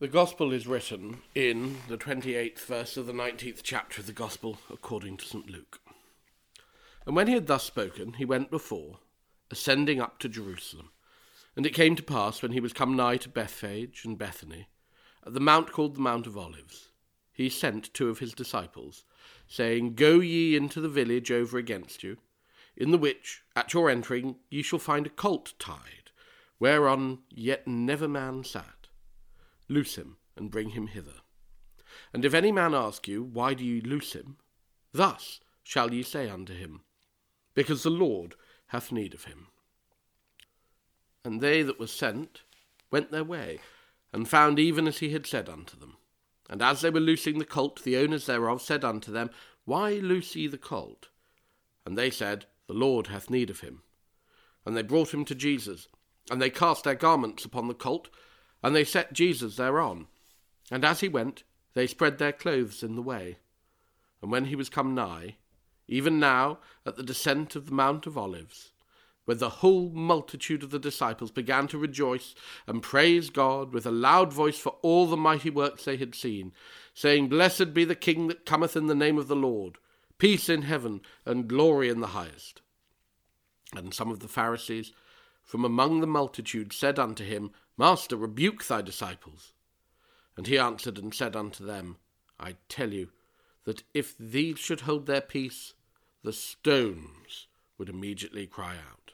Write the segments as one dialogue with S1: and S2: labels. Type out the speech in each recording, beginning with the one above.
S1: The Gospel is written in the 28th verse of the 19th chapter of the Gospel according to St. Luke. And when he had thus spoken, he went before, ascending up to Jerusalem. And it came to pass, when he was come nigh to Bethphage and Bethany, at the mount called the Mount of Olives, he sent two of his disciples, saying, Go ye into the village over against you, in the which, at your entering, ye shall find a colt tied, whereon yet never man sat Loose him, and bring him hither. And if any man ask you, Why do ye loose him? Thus shall ye say unto him, Because the Lord hath need of him. And they that were sent went their way, and found even as he had said unto them. And as they were loosing the colt, the owners thereof said unto them, Why loose ye the colt? And they said, The Lord hath need of him. And they brought him to Jesus, and they cast their garments upon the colt, and they set Jesus thereon. And as he went, they spread their clothes in the way. And when he was come nigh, even now at the descent of the Mount of Olives, where the whole multitude of the disciples began to rejoice and praise God with a loud voice for all the mighty works they had seen, saying, Blessed be the King that cometh in the name of the Lord, peace in heaven and glory in the highest. And some of the Pharisees from among the multitude said unto him, Master, rebuke thy disciples. And he answered and said unto them, I tell you that if these should hold their peace, the stones would immediately cry out.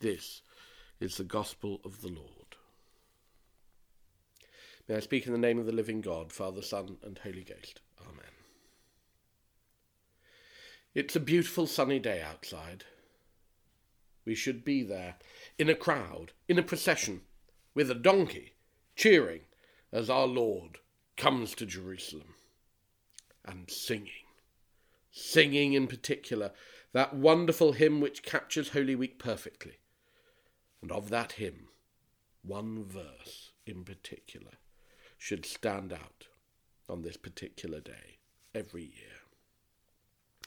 S1: This is the gospel of the Lord. May I speak in the name of the living God, Father, Son, and Holy Ghost. Amen. It's a beautiful sunny day outside. We should be there, in a crowd, in a procession, with a donkey, cheering as our Lord comes to Jerusalem. And singing, singing in particular, that wonderful hymn which captures Holy Week perfectly. And of that hymn, one verse in particular should stand out on this particular day every year.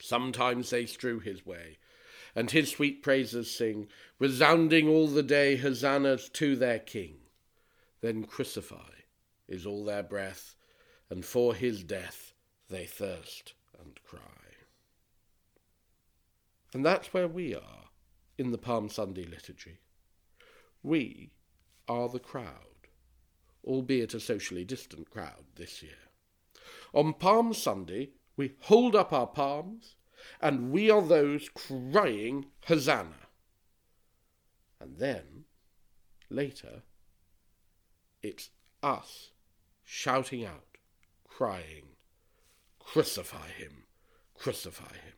S1: Sometimes they strew his way, and his sweet praises sing, resounding all the day hosannas to their King. Then crucify is all their breath, and for his death they thirst and cry. And that's where we are in the Palm Sunday liturgy. We are the crowd, albeit a socially distant crowd this year. On Palm Sunday, we hold up our palms and we are those crying Hosanna. And then, later, it's us shouting out, crying, Crucify him, crucify him.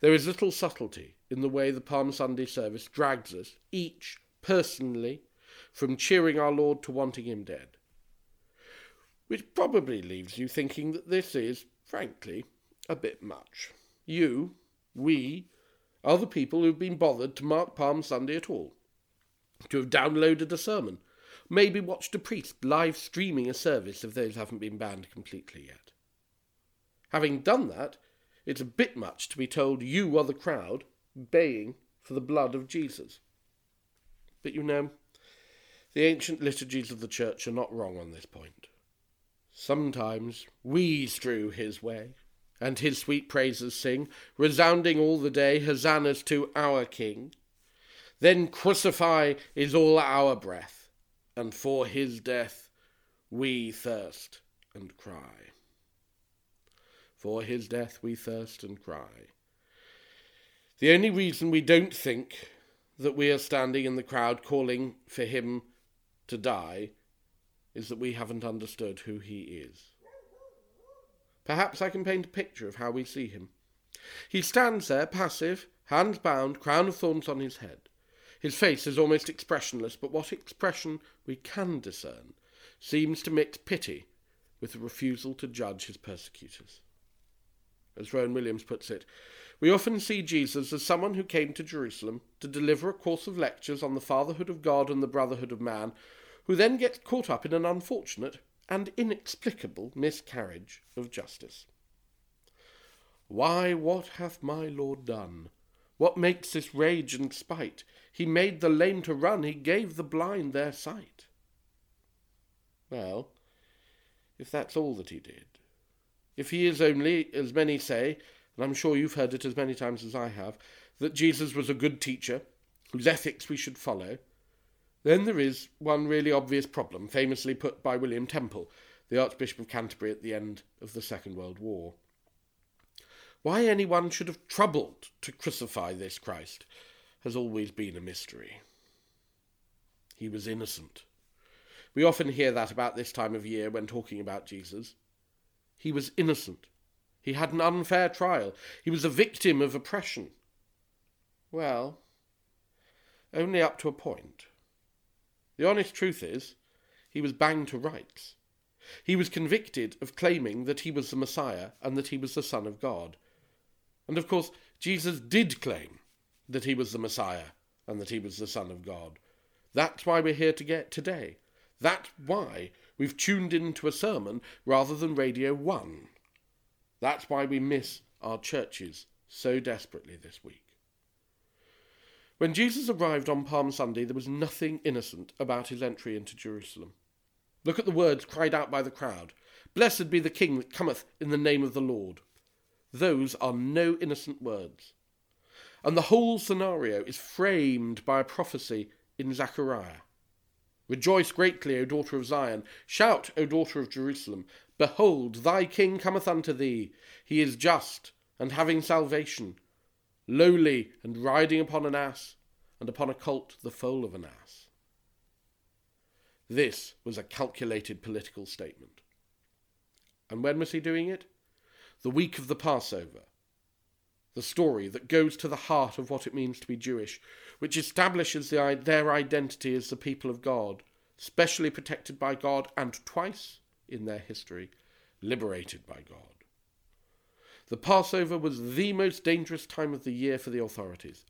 S1: There is little subtlety in the way the Palm Sunday service drags us, each personally, from cheering our Lord to wanting him dead. Which probably leaves you thinking that this is, frankly, a bit much. You, we, are the people who've been bothered to mark Palm Sunday at all, to have downloaded a sermon, maybe watched a priest live streaming a service if those haven't been banned completely yet. Having done that, it's a bit much to be told you are the crowd baying for the blood of Jesus. But you know, the ancient liturgies of the Church are not wrong on this point. Sometimes we strew his way, and his sweet praises sing, resounding all the day, hosannas to our King. Then crucify is all our breath, and for his death we thirst and cry. For his death we thirst and cry. The only reason we don't think that we are standing in the crowd calling for him to die is that we haven't understood who he is. Perhaps I can paint a picture of how we see him. He stands there, passive, hands bound, crown of thorns on his head. His face is almost expressionless, but what expression we can discern seems to mix pity with a refusal to judge his persecutors. As Rowan Williams puts it, we often see Jesus as someone who came to Jerusalem to deliver a course of lectures on the fatherhood of God and the brotherhood of man, who then gets caught up in an unfortunate and inexplicable miscarriage of justice. Why, what hath my Lord done? What makes this rage and spite? He made the lame to run, he gave the blind their sight. Well, if that's all that he did, if he is only, as many say, and I'm sure you've heard it as many times as I have, that Jesus was a good teacher, whose ethics we should follow, then there is one really obvious problem, famously put by William Temple, the Archbishop of Canterbury at the end of the Second World War. Why anyone should have troubled to crucify this Christ has always been a mystery. He was innocent. We often hear that about this time of year when talking about Jesus. He was innocent. He had an unfair trial. He was a victim of oppression. Well, only up to a point. The honest truth is, he was banged to rights. He was convicted of claiming that he was the Messiah and that he was the Son of God. And of course, Jesus did claim that he was the Messiah and that he was the Son of God. That's why we're here to get today. That's why we've tuned into a sermon rather than Radio 1. That's why we miss our churches so desperately this week. When Jesus arrived on Palm Sunday, there was nothing innocent about his entry into Jerusalem. Look at the words cried out by the crowd Blessed be the King that cometh in the name of the Lord. Those are no innocent words. And the whole scenario is framed by a prophecy in Zechariah. Rejoice greatly, O daughter of Zion. Shout, O daughter of Jerusalem. Behold, thy king cometh unto thee. He is just, and having salvation, lowly, and riding upon an ass, and upon a colt the foal of an ass. This was a calculated political statement. And when was he doing it? The week of the Passover. The story that goes to the heart of what it means to be Jewish, which establishes the, their identity as the people of God, specially protected by God and twice in their history, liberated by God. The Passover was the most dangerous time of the year for the authorities.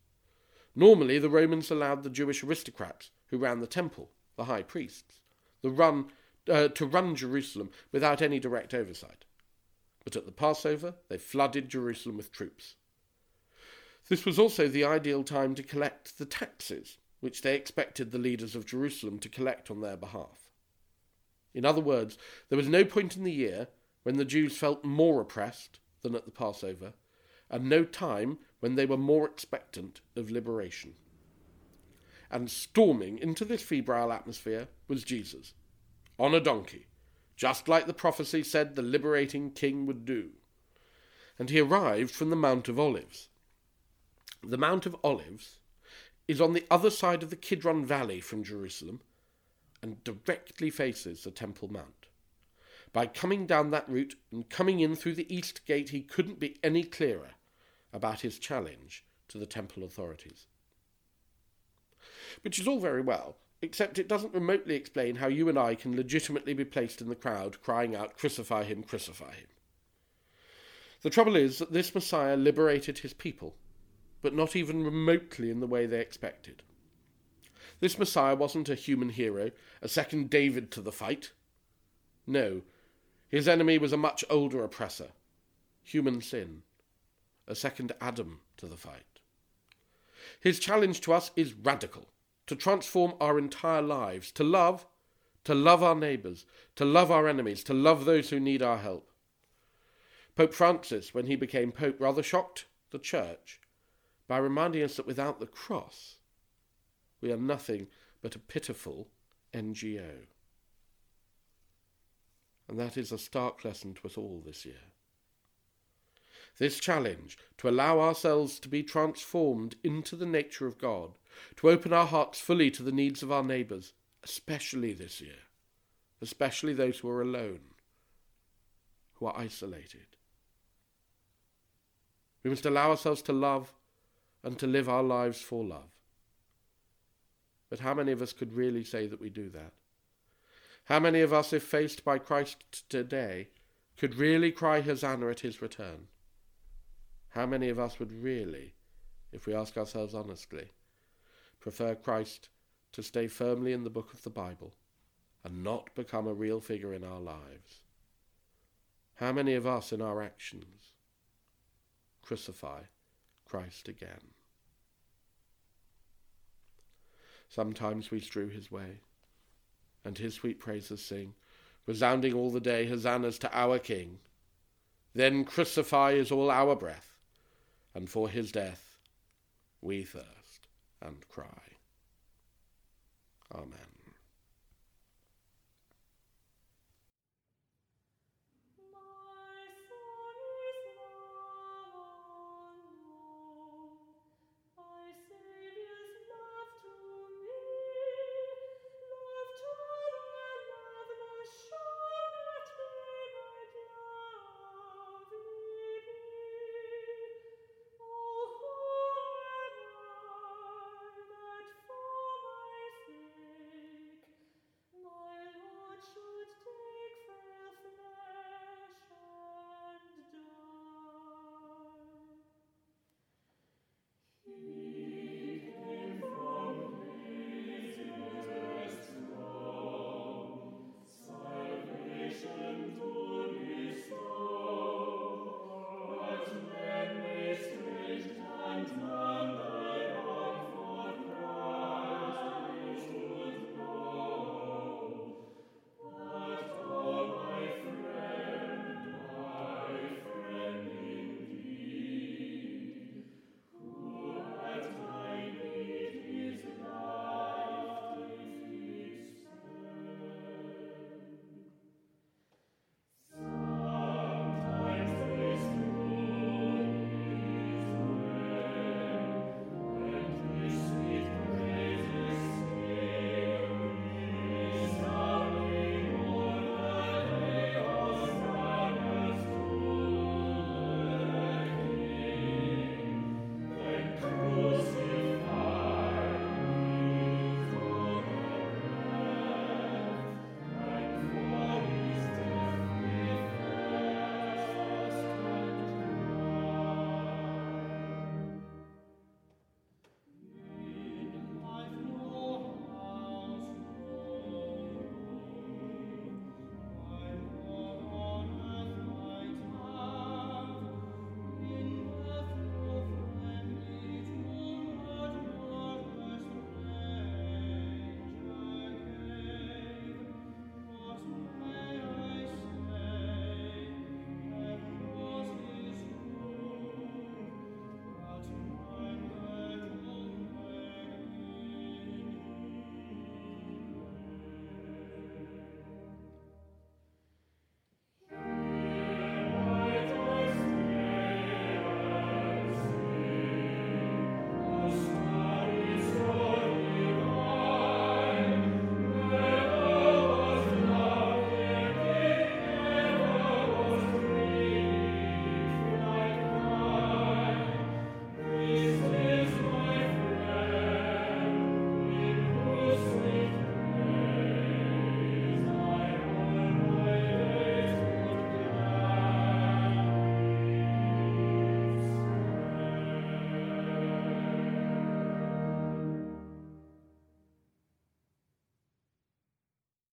S1: Normally, the Romans allowed the Jewish aristocrats who ran the temple, the high priests, the run, uh, to run Jerusalem without any direct oversight. But at the Passover, they flooded Jerusalem with troops. This was also the ideal time to collect the taxes which they expected the leaders of Jerusalem to collect on their behalf. In other words, there was no point in the year when the Jews felt more oppressed than at the Passover, and no time when they were more expectant of liberation. And storming into this febrile atmosphere was Jesus, on a donkey, just like the prophecy said the liberating king would do. And he arrived from the Mount of Olives. The Mount of Olives is on the other side of the Kidron Valley from Jerusalem and directly faces the Temple Mount. By coming down that route and coming in through the east gate, he couldn't be any clearer about his challenge to the temple authorities. Which is all very well, except it doesn't remotely explain how you and I can legitimately be placed in the crowd crying out, Crucify him, crucify him. The trouble is that this Messiah liberated his people, but not even remotely in the way they expected. This Messiah wasn't a human hero, a second David to the fight. No, his enemy was a much older oppressor, human sin, a second Adam to the fight. His challenge to us is radical to transform our entire lives, to love, to love our neighbours, to love our enemies, to love those who need our help. Pope Francis, when he became Pope, rather shocked the Church by reminding us that without the cross, we are nothing but a pitiful NGO. And that is a stark lesson to us all this year. This challenge to allow ourselves to be transformed into the nature of God, to open our hearts fully to the needs of our neighbours, especially this year, especially those who are alone, who are isolated. We must allow ourselves to love and to live our lives for love. But how many of us could really say that we do that? How many of us, if faced by Christ today, could really cry Hosanna at his return? How many of us would really, if we ask ourselves honestly, prefer Christ to stay firmly in the book of the Bible and not become a real figure in our lives? How many of us in our actions crucify Christ again? Sometimes we strew his way and his sweet praises sing. resounding all the day hosannas to our King. Then crucify is all our breath, and for his death we thirst and cry. Amen.